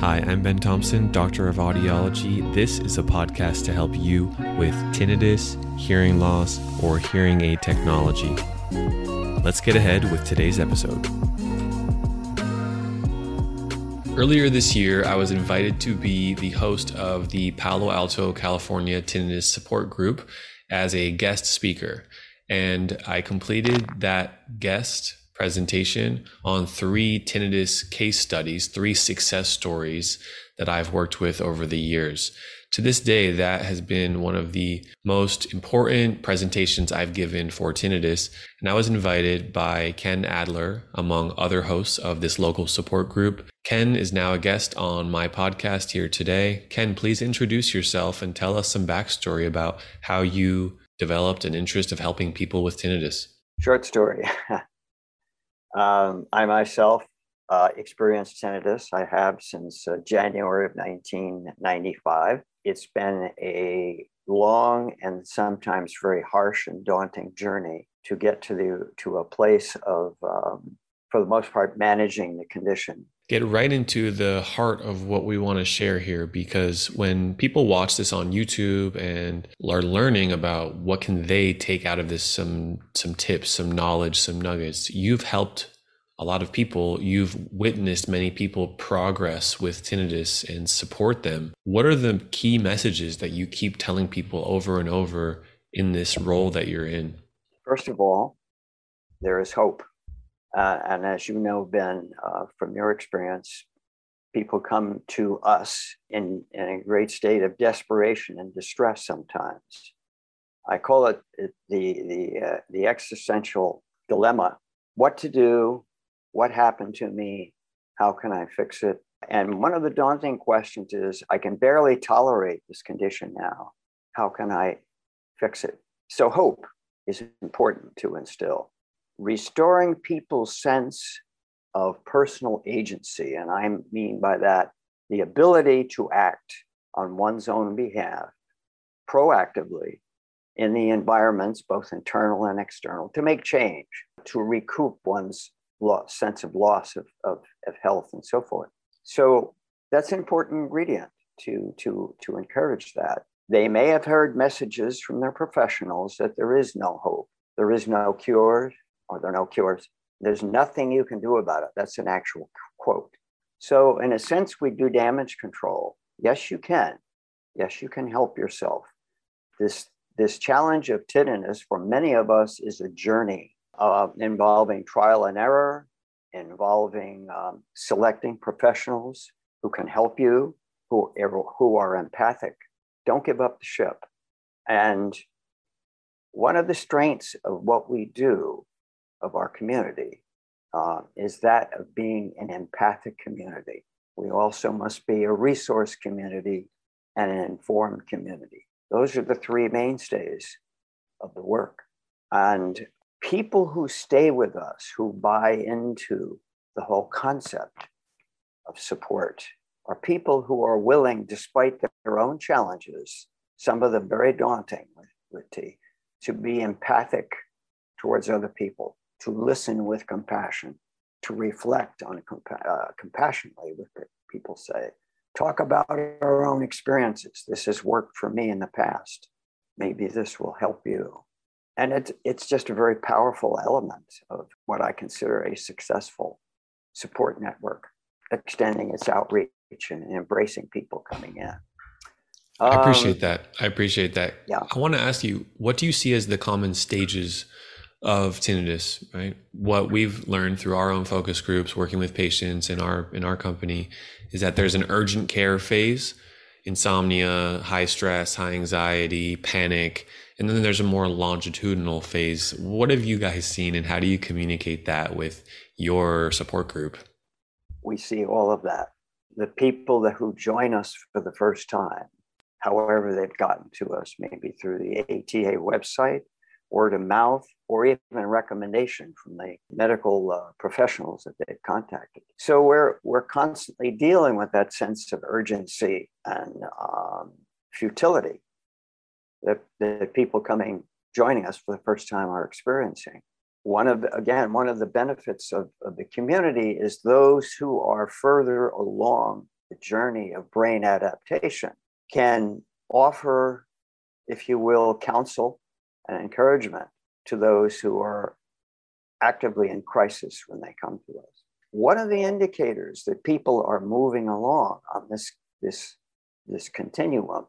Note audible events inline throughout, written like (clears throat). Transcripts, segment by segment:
Hi, I'm Ben Thompson, Doctor of Audiology. This is a podcast to help you with tinnitus, hearing loss, or hearing aid technology. Let's get ahead with today's episode. Earlier this year, I was invited to be the host of the Palo Alto, California Tinnitus Support Group as a guest speaker. And I completed that guest presentation on three tinnitus case studies, three success stories that I've worked with over the years. To this day, that has been one of the most important presentations I've given for tinnitus. And I was invited by Ken Adler, among other hosts of this local support group. Ken is now a guest on my podcast here today. Ken, please introduce yourself and tell us some backstory about how you developed an interest of helping people with tinnitus. Short story. (laughs) Um, I myself uh, experienced tinnitus. I have since uh, January of 1995. It's been a long and sometimes very harsh and daunting journey to get to the to a place of, um, for the most part, managing the condition. Get right into the heart of what we want to share here because when people watch this on YouTube and are learning about what can they take out of this some some tips, some knowledge, some nuggets, you've helped a lot of people, you've witnessed many people progress with tinnitus and support them. What are the key messages that you keep telling people over and over in this role that you're in? First of all, there is hope. Uh, and as you know, Ben, uh, from your experience, people come to us in, in a great state of desperation and distress sometimes. I call it the, the, uh, the existential dilemma what to do what happened to me? How can I fix it? And one of the daunting questions is I can barely tolerate this condition now. How can I fix it? So, hope is important to instill. Restoring people's sense of personal agency, and I mean by that the ability to act on one's own behalf proactively in the environments, both internal and external, to make change, to recoup one's loss, sense of loss of, of, of health and so forth. So that's an important ingredient to, to, to encourage that. They may have heard messages from their professionals that there is no hope, there is no cure, or there are no cures. There's nothing you can do about it. That's an actual quote. So, in a sense, we do damage control. Yes, you can. Yes, you can help yourself. This, this challenge of tinnitus for many of us is a journey uh, involving trial and error, involving um, selecting professionals who can help you, who, who are empathic. Don't give up the ship. And one of the strengths of what we do of our community uh, is that of being an empathic community. We also must be a resource community and an informed community. Those are the three mainstays of the work. And people who stay with us, who buy into the whole concept of support, are people who are willing, despite their own challenges, some of them very daunting with, with to be empathic towards other people, to listen with compassion, to reflect on compa- uh, compassionately with people say, talk about our own experiences. This has worked for me in the past. Maybe this will help you. And it's, it's just a very powerful element of what I consider a successful support network, extending its outreach and embracing people coming in. I appreciate um, that. I appreciate that. Yeah. I want to ask you, what do you see as the common stages of tinnitus, right? What we've learned through our own focus groups, working with patients in our in our company, is that there's an urgent care phase, insomnia, high stress, high anxiety, panic, and then there's a more longitudinal phase. What have you guys seen, and how do you communicate that with your support group? We see all of that. The people that who join us for the first time, however they've gotten to us, maybe through the ATA website, word of mouth, or even recommendation from the medical uh, professionals that they've contacted. So we're we're constantly dealing with that sense of urgency and um, futility that, that people coming joining us for the first time are experiencing one of again one of the benefits of, of the community is those who are further along the journey of brain adaptation can offer, if you will, counsel and encouragement to those who are actively in crisis when they come to us. One of the indicators that people are moving along on this, this, this continuum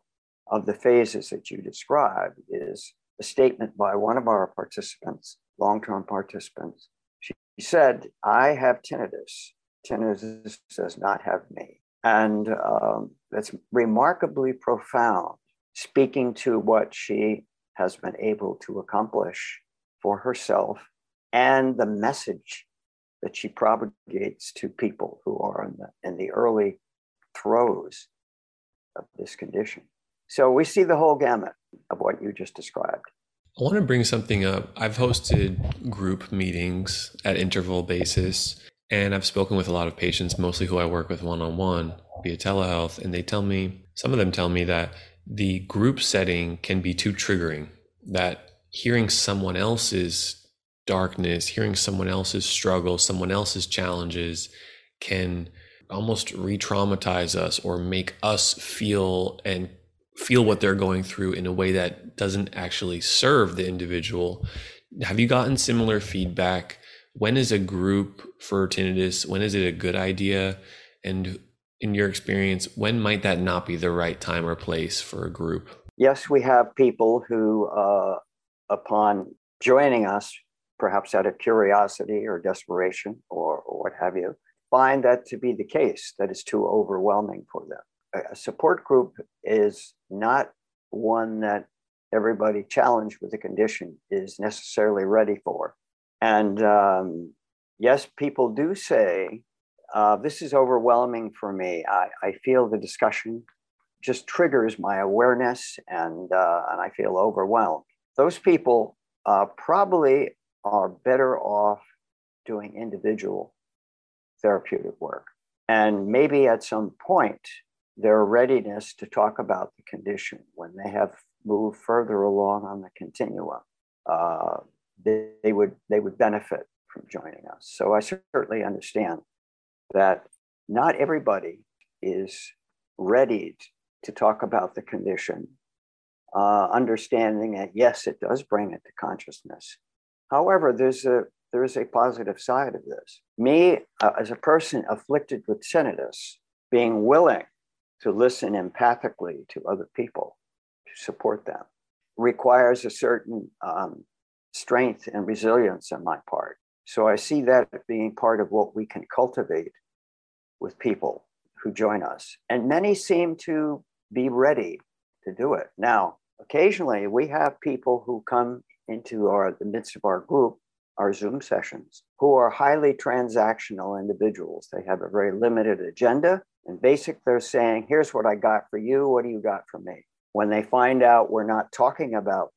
of the phases that you described is a statement by one of our participants, long term participants. She said, I have tinnitus. Tinnitus does not have me. And um, that's remarkably profound, speaking to what she has been able to accomplish for herself and the message that she propagates to people who are in the, in the early throes of this condition. So we see the whole gamut of what you just described. I want to bring something up. I've hosted group meetings at interval basis, and I've spoken with a lot of patients, mostly who I work with one on one via telehealth. And they tell me, some of them tell me that the group setting can be too triggering, that hearing someone else's darkness, hearing someone else's struggle, someone else's challenges can almost re traumatize us or make us feel and feel what they're going through in a way that doesn't actually serve the individual. Have you gotten similar feedback? When is a group for tinnitus? When is it a good idea? And in your experience, when might that not be the right time or place for a group? Yes, we have people who, uh, upon joining us, perhaps out of curiosity or desperation or, or what have you, find that to be the case, that it's too overwhelming for them. A support group is not one that everybody challenged with the condition is necessarily ready for. And um, yes, people do say, uh, This is overwhelming for me. I, I, feel the discussion just triggers my awareness and, uh, and I feel overwhelmed. Those people uh, probably are better off doing individual therapeutic work. And maybe at some point, their readiness to talk about the condition when they have moved further along on the continuum, uh, they, they, would, they would benefit from joining us. So I certainly understand that not everybody is ready to talk about the condition, uh, understanding that yes, it does bring it to consciousness, However, there's a there is a positive side of this. Me, uh, as a person afflicted with tinnitus, being willing to listen empathically to other people, to support them, requires a certain um, strength and resilience on my part. So I see that being part of what we can cultivate with people who join us. And many seem to be ready to do it. Now, occasionally we have people who come into our the midst of our group, our Zoom sessions, who are highly transactional individuals. They have a very limited agenda. And basic, they're saying, here's what I got for you. What do you got for me? When they find out we're not talking about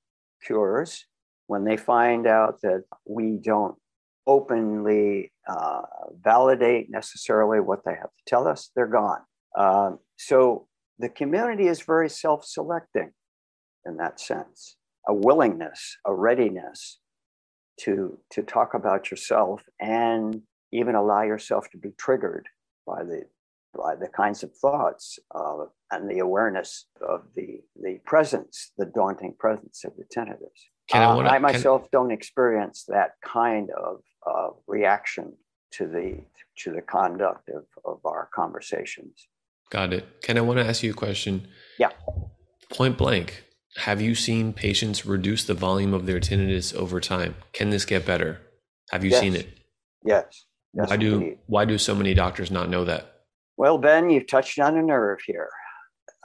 cures, when they find out that we don't openly uh, validate necessarily what they have to tell us, they're gone. Uh, so the community is very self selecting in that sense a willingness, a readiness to to talk about yourself and even allow yourself to be triggered by the by the kinds of thoughts uh, and the awareness of the the presence, the daunting presence of the tinnitus. Uh, I, wanna, I, myself can... don't experience that kind of uh, reaction to the to the conduct of, of our conversations. Got it. Ken, I want to ask you a question? Yeah. Point blank have you seen patients reduce the volume of their tinnitus over time? Can this get better? Have you yes. seen it? Yes. yes why do indeed. why do so many doctors not know that? Well, Ben, you've touched on a nerve here.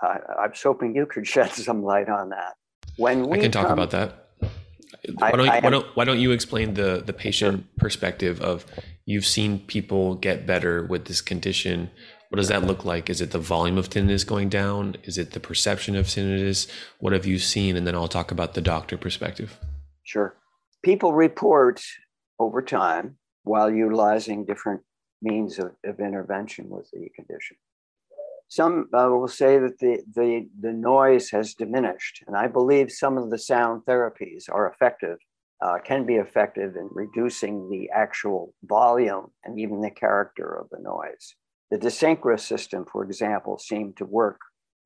I, I was hoping you could (laughs) shed some light on that. When we I can talk come, about that. Why don't, I, why, don't, why don't you explain the, the patient perspective of you've seen people get better with this condition what does that look like? Is it the volume of tinnitus going down? Is it the perception of tinnitus? What have you seen? And then I'll talk about the doctor perspective. Sure. People report over time while utilizing different means of, of intervention with the condition. Some uh, will say that the, the, the noise has diminished, and I believe some of the sound therapies are effective, uh, can be effective in reducing the actual volume and even the character of the noise. The Desyncra system, for example, seemed to work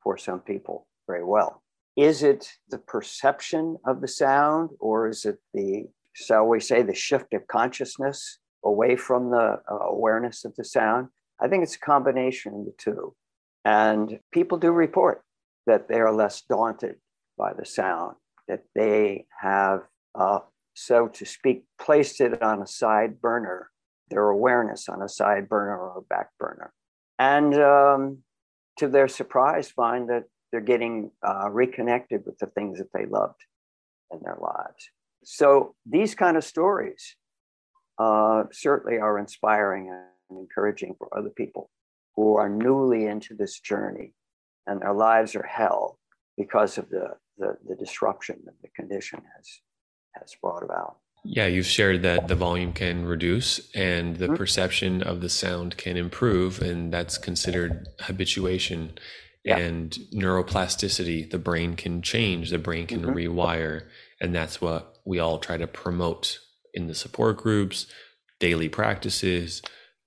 for some people very well. Is it the perception of the sound, or is it the, shall we say, the shift of consciousness away from the uh, awareness of the sound? I think it's a combination of the two. And people do report that they are less daunted by the sound, that they have, uh, so to speak, placed it on a side burner, their awareness on a side burner or a back burner. And um, to their surprise, find that they're getting uh, reconnected with the things that they loved in their lives. So these kind of stories uh, certainly are inspiring and encouraging for other people who are newly into this journey and their lives are hell because of the, the, the disruption that the condition has, has brought about. Yeah, you've shared that the volume can reduce and the mm-hmm. perception of the sound can improve, and that's considered habituation yeah. and neuroplasticity. The brain can change, the brain can mm-hmm. rewire, and that's what we all try to promote in the support groups, daily practices,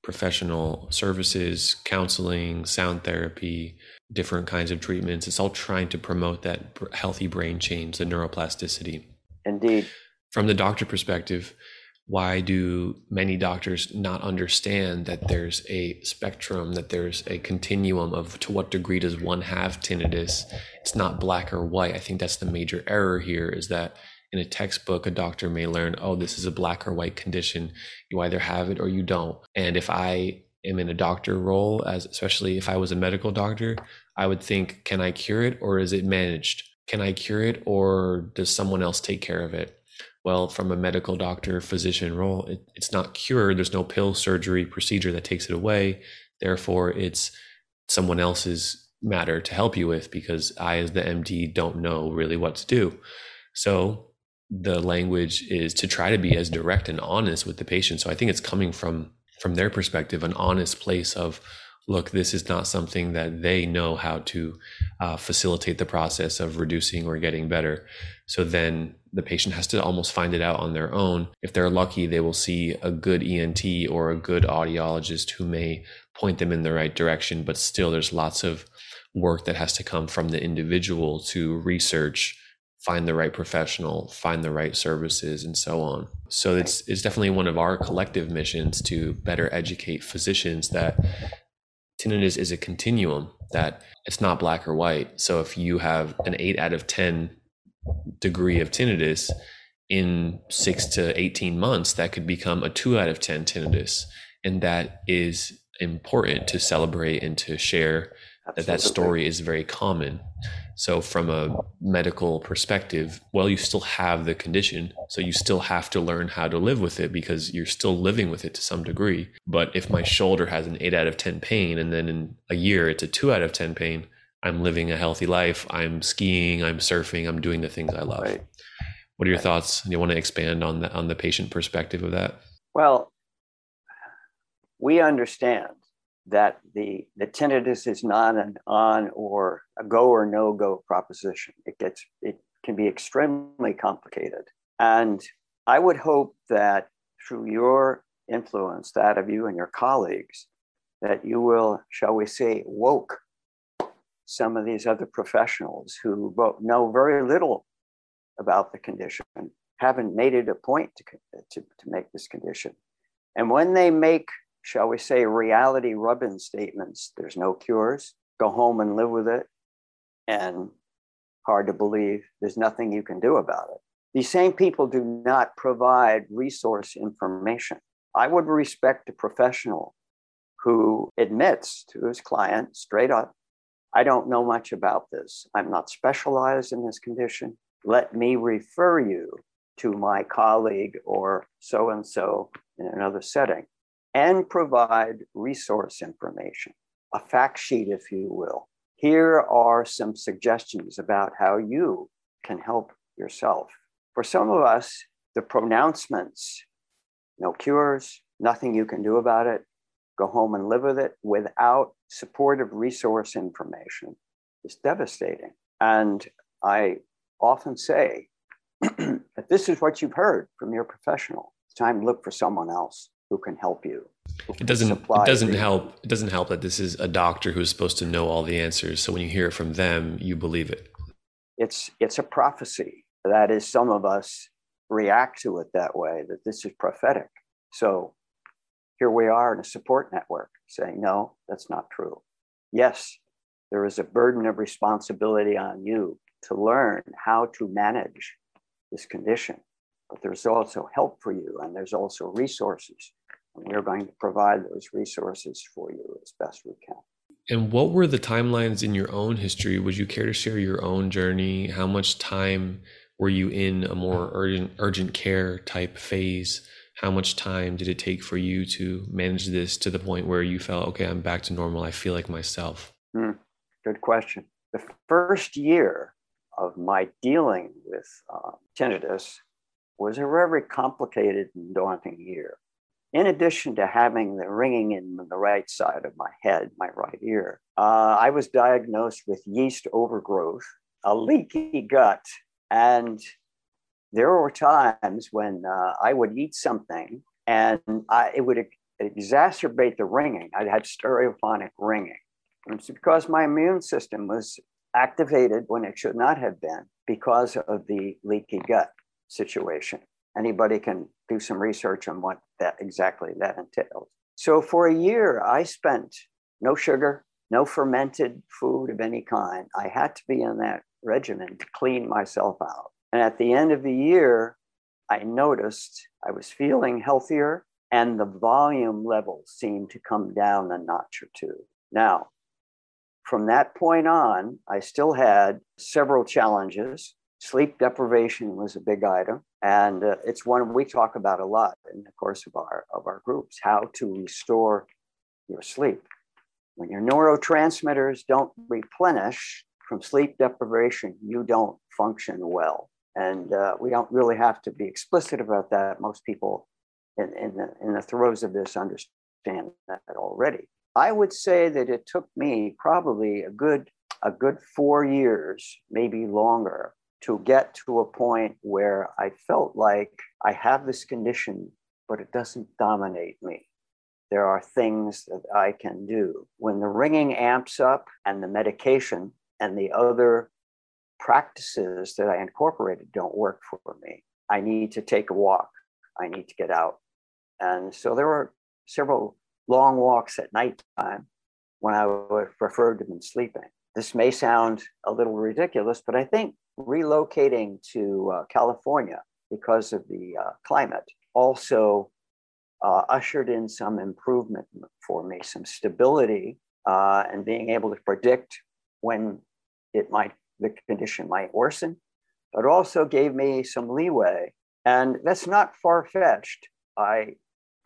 professional services, counseling, sound therapy, different kinds of treatments. It's all trying to promote that healthy brain change, the neuroplasticity. Indeed. From the doctor perspective, why do many doctors not understand that there's a spectrum, that there's a continuum of to what degree does one have tinnitus? It's not black or white. I think that's the major error here is that in a textbook, a doctor may learn, oh, this is a black or white condition. You either have it or you don't. And if I am in a doctor role, as especially if I was a medical doctor, I would think, can I cure it or is it managed? Can I cure it or does someone else take care of it? Well, from a medical doctor physician role, it, it's not cured. There's no pill, surgery, procedure that takes it away. Therefore, it's someone else's matter to help you with because I, as the MD, don't know really what to do. So the language is to try to be as direct and honest with the patient. So I think it's coming from from their perspective, an honest place of, look, this is not something that they know how to uh, facilitate the process of reducing or getting better. So then the patient has to almost find it out on their own. If they're lucky, they will see a good ENT or a good audiologist who may point them in the right direction, but still there's lots of work that has to come from the individual to research find the right professional, find the right services, and so on. So it's it's definitely one of our collective missions to better educate physicians that tinnitus is a continuum that it's not black or white. So if you have an eight out of ten degree of tinnitus in six to 18 months, that could become a two out of 10 tinnitus. And that is important to celebrate and to share Absolutely. that that story is very common. So, from a medical perspective, well, you still have the condition. So, you still have to learn how to live with it because you're still living with it to some degree. But if my shoulder has an eight out of 10 pain, and then in a year it's a two out of 10 pain, I'm living a healthy life. I'm skiing, I'm surfing, I'm doing the things I love. Right. What are your right. thoughts? Do you want to expand on the, on the patient perspective of that? Well, we understand that the, the tinnitus is not an on or a go or no go proposition. It gets it can be extremely complicated. And I would hope that through your influence, that of you and your colleagues, that you will, shall we say, woke some of these other professionals who know very little about the condition, haven't made it a point to, to, to make this condition. And when they make shall we say, reality rub-in statements. There's no cures. Go home and live with it. And hard to believe there's nothing you can do about it. These same people do not provide resource information. I would respect a professional who admits to his client straight up, I don't know much about this. I'm not specialized in this condition. Let me refer you to my colleague or so and so in another setting and provide resource information, a fact sheet, if you will. Here are some suggestions about how you can help yourself. For some of us, the pronouncements, no cures, nothing you can do about it, go home and live with it without supportive resource information is devastating. And I often say, (clears throat) that this is what you've heard from your professional, it's time to look for someone else who can help you. It doesn't. It doesn't help. It doesn't help that this is a doctor who's supposed to know all the answers. So when you hear it from them, you believe it. It's it's a prophecy. That is, some of us react to it that way. That this is prophetic. So here we are in a support network saying, no, that's not true. Yes, there is a burden of responsibility on you to learn how to manage this condition, but there's also help for you and there's also resources. And we're going to provide those resources for you as best we can. And what were the timelines in your own history? Would you care to share your own journey? How much time were you in a more urgent urgent care type phase? how much time did it take for you to manage this to the point where you felt okay i'm back to normal i feel like myself mm, good question the first year of my dealing with uh, tinnitus was a very complicated and daunting year in addition to having the ringing in the right side of my head my right ear uh, i was diagnosed with yeast overgrowth a leaky gut and there were times when uh, I would eat something and I, it would exacerbate the ringing. I had stereophonic ringing. And it's because my immune system was activated when it should not have been because of the leaky gut situation. Anybody can do some research on what that exactly that entails. So for a year, I spent no sugar, no fermented food of any kind. I had to be in that regimen to clean myself out. And at the end of the year, I noticed I was feeling healthier and the volume level seemed to come down a notch or two. Now, from that point on, I still had several challenges. Sleep deprivation was a big item, and uh, it's one we talk about a lot in the course of our of our groups. How to restore your sleep when your neurotransmitters don't replenish from sleep deprivation, you don't function well. And uh, we don't really have to be explicit about that. Most people in, in, the, in the throes of this understand that already. I would say that it took me probably a good a good four years, maybe longer, to get to a point where I felt like I have this condition, but it doesn't dominate me. There are things that I can do. When the ringing amps up and the medication and the other practices that I incorporated don't work for me. I need to take a walk. I need to get out. And so there were several long walks at nighttime when I would prefer to be sleeping. This may sound a little ridiculous, but I think relocating to uh, California because of the uh, climate also uh, ushered in some improvement for me, some stability, uh, and being able to predict when it might the condition might worsen, but also gave me some leeway. And that's not far fetched. I,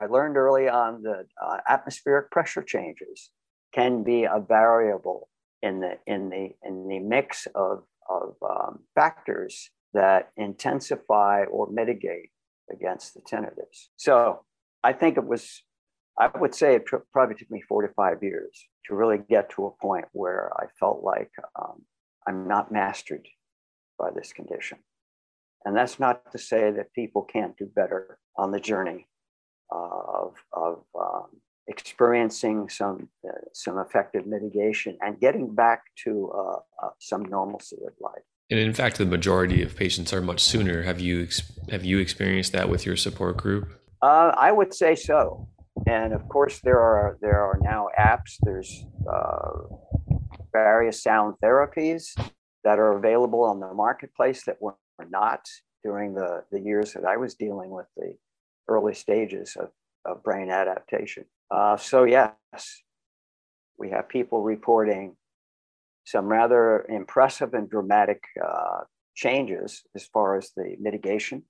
I learned early on that uh, atmospheric pressure changes can be a variable in the, in the, in the mix of, of um, factors that intensify or mitigate against the tinnitus. So I think it was, I would say it probably took me four to five years to really get to a point where I felt like um, I'm not mastered by this condition. And that's not to say that people can't do better on the journey of, of um, experiencing some, uh, some effective mitigation and getting back to uh, uh, some normalcy of life. And in fact, the majority of patients are much sooner. Have you have you experienced that with your support group? Uh, I would say so. And of course, there are there are now apps. There's uh, various sound therapies that are available on the marketplace that were not during the, the years that I was dealing with the early stages of, of brain adaptation. Uh, so, yes, we have people reporting some rather impressive and dramatic uh, changes as far as the mitigation,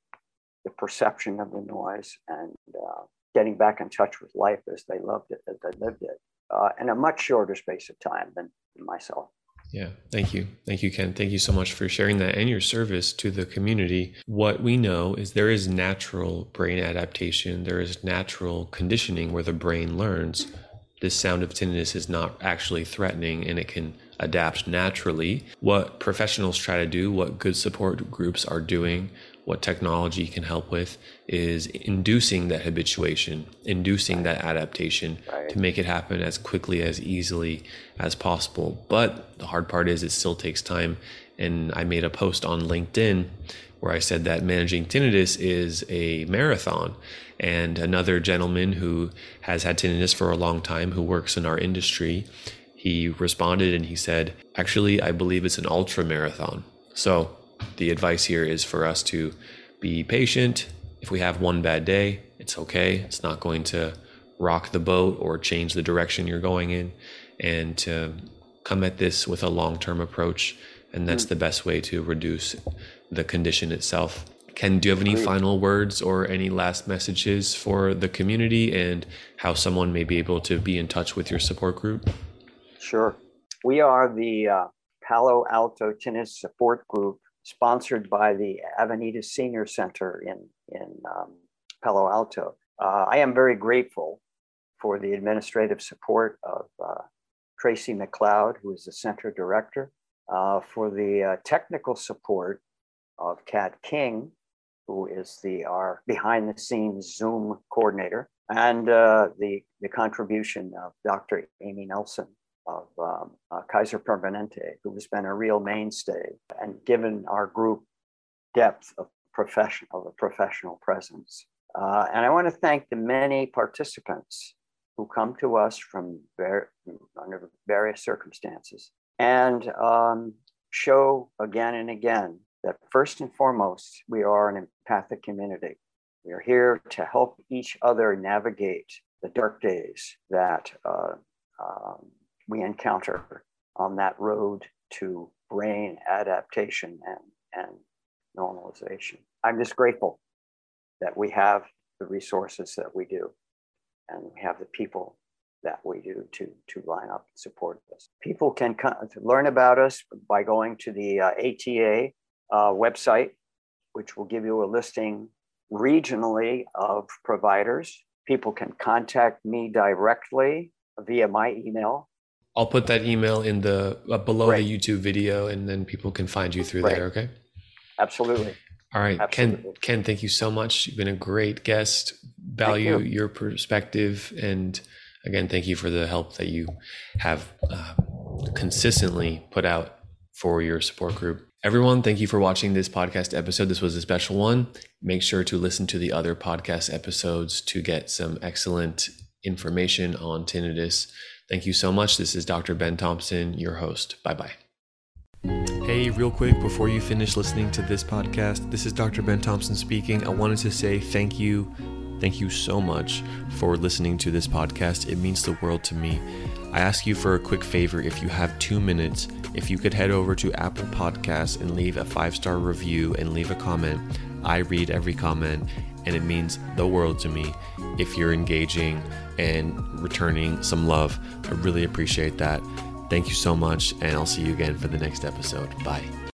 the perception of the noise, and uh, getting back in touch with life as they loved it, as they lived it, uh, in a much shorter space of time than myself. Yeah, thank you. Thank you, Ken. Thank you so much for sharing that and your service to the community. What we know is there is natural brain adaptation, there is natural conditioning where the brain learns this sound of tinnitus is not actually threatening and it can adapt naturally. What professionals try to do, what good support groups are doing, what technology can help with is inducing that habituation, inducing that adaptation right. to make it happen as quickly, as easily as possible. But the hard part is it still takes time. And I made a post on LinkedIn where I said that managing tinnitus is a marathon. And another gentleman who has had tinnitus for a long time, who works in our industry, he responded and he said, Actually, I believe it's an ultra marathon. So the advice here is for us to be patient. If we have one bad day, it's okay. It's not going to rock the boat or change the direction you're going in. And to come at this with a long term approach. And that's the best way to reduce the condition itself. Ken, do you have any final words or any last messages for the community and how someone may be able to be in touch with your support group? Sure. We are the uh, Palo Alto Tinnitus Support Group, sponsored by the Avenida Senior Center in, in um, Palo Alto. Uh, I am very grateful for the administrative support of uh, Tracy McLeod, who is the center director, uh, for the uh, technical support of Kat King, who is the our behind the scenes Zoom coordinator, and uh, the the contribution of Dr. Amy Nelson of um, uh, Kaiser Permanente, who has been a real mainstay and given our group depth of professional, professional presence. Uh, and I want to thank the many participants who come to us from ver- under various circumstances and um, show again and again that first and foremost, we are an empathic community. We are here to help each other navigate the dark days that uh, um, we encounter on that road to brain adaptation and, and normalization. I'm just grateful that we have the resources that we do and we have the people that we do to, to line up and support us. People can come, learn about us by going to the uh, ATA uh, website, which will give you a listing regionally of providers. People can contact me directly via my email, I'll put that email in the uh, below the YouTube video, and then people can find you through there. Okay. Absolutely. All right, Absolutely. Ken. Ken, thank you so much. You've been a great guest. Value you. your perspective, and again, thank you for the help that you have uh, consistently put out for your support group. Everyone, thank you for watching this podcast episode. This was a special one. Make sure to listen to the other podcast episodes to get some excellent information on tinnitus Thank you so much. This is Dr. Ben Thompson, your host. Bye bye. Hey, real quick, before you finish listening to this podcast, this is Dr. Ben Thompson speaking. I wanted to say thank you. Thank you so much for listening to this podcast. It means the world to me. I ask you for a quick favor if you have two minutes, if you could head over to Apple Podcasts and leave a five star review and leave a comment. I read every comment and it means the world to me if you're engaging and returning some love. I really appreciate that. Thank you so much, and I'll see you again for the next episode. Bye.